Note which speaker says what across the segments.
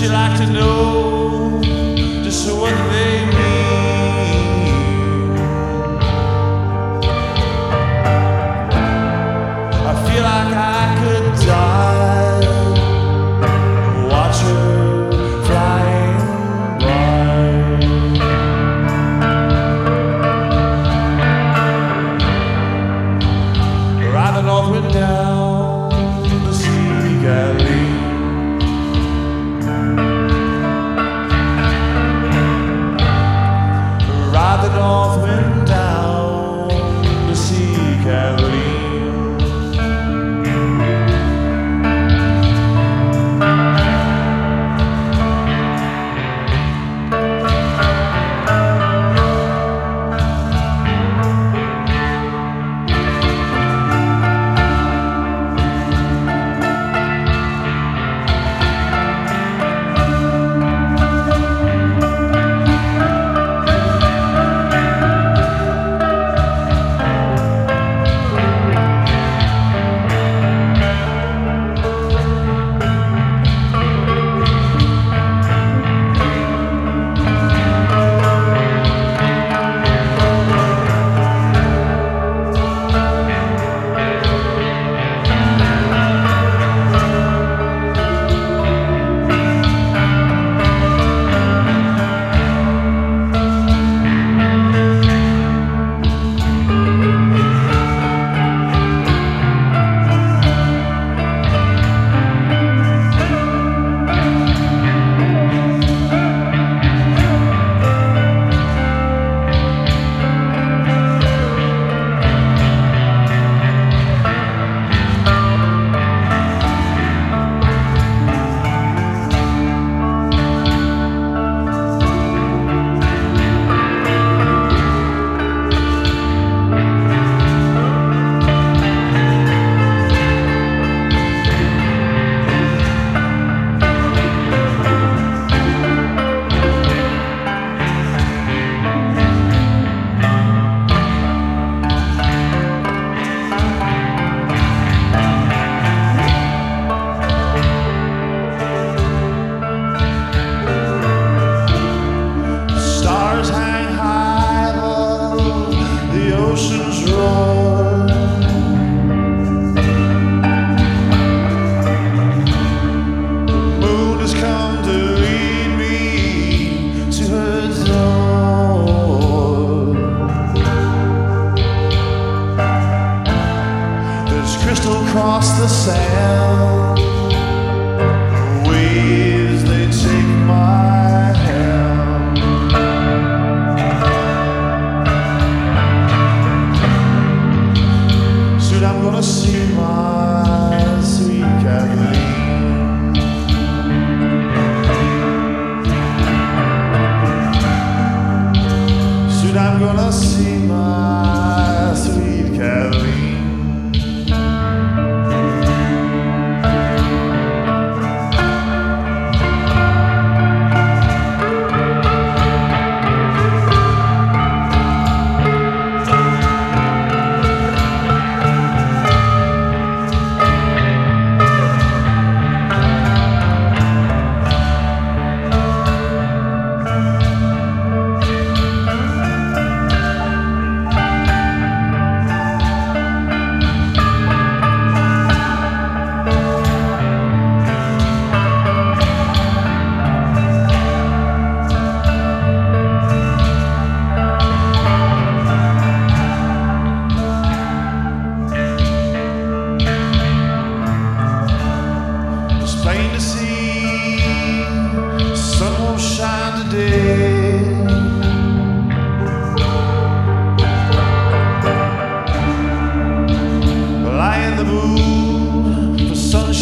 Speaker 1: you like to know just what they mean? I feel like I could die. watching her flying by. Riding the north wind down the sea.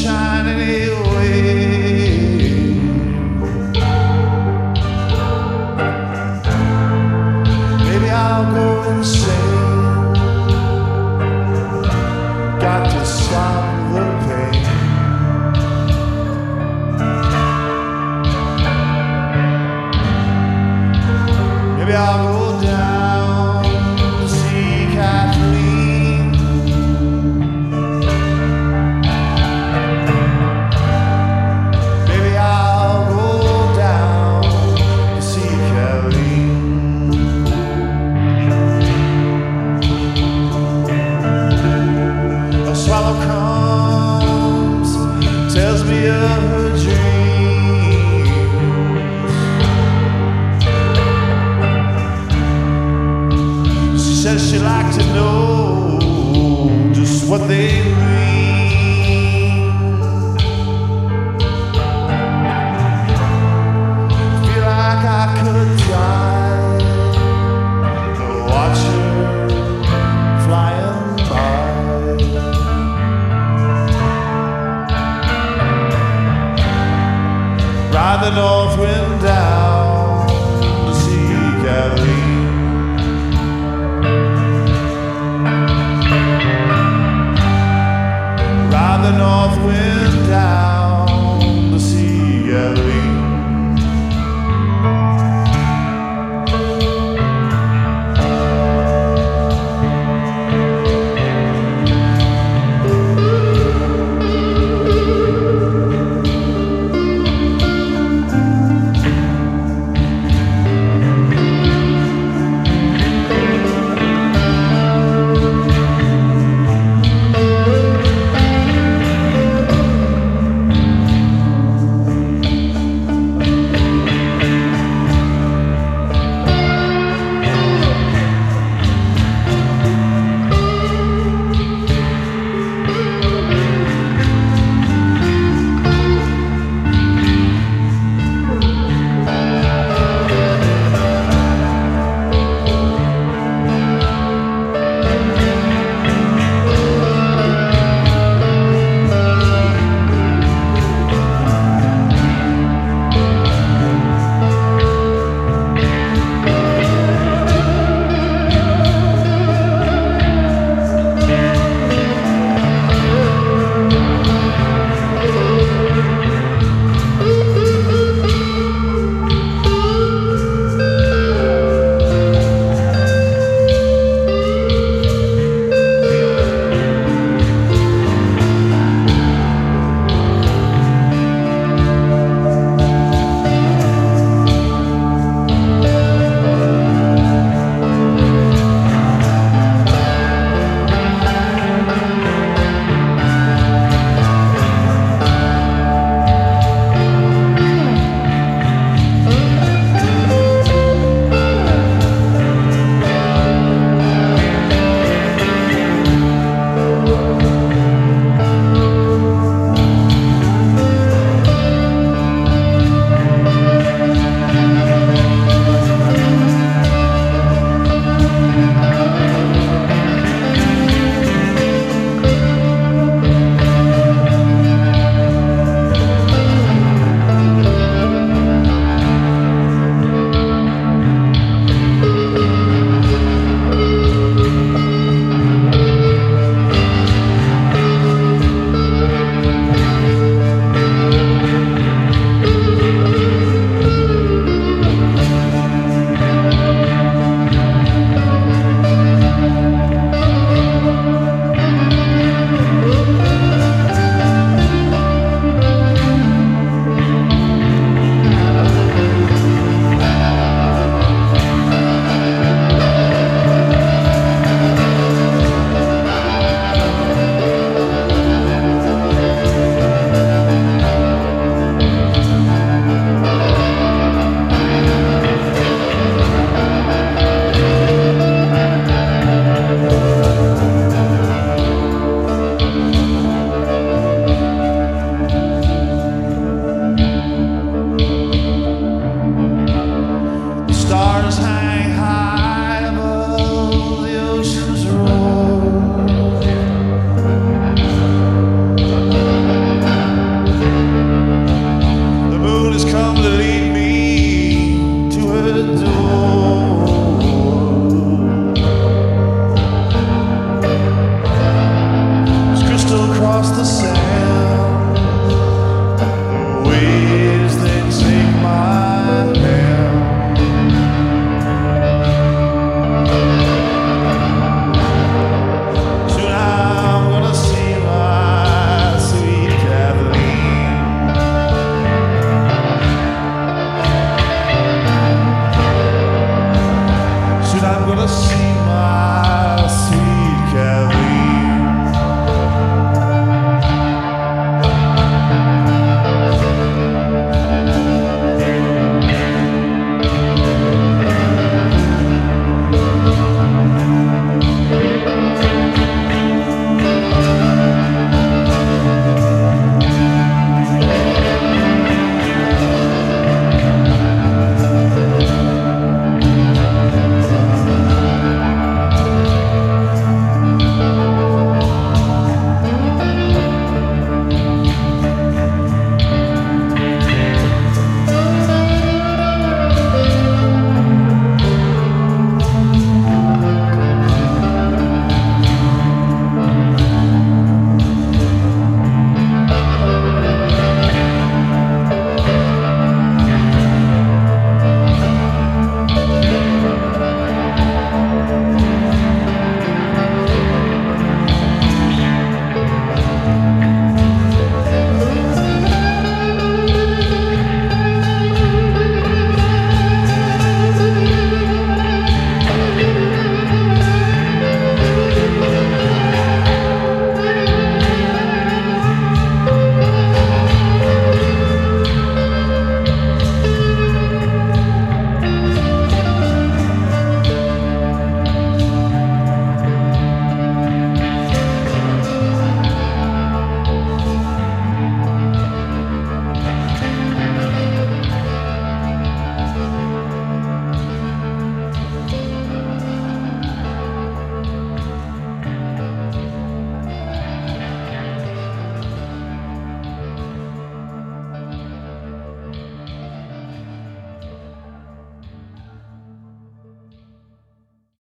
Speaker 1: shine. Says she like to know just what they mean. Feel like I could die to watch her flying by. Ride the north wind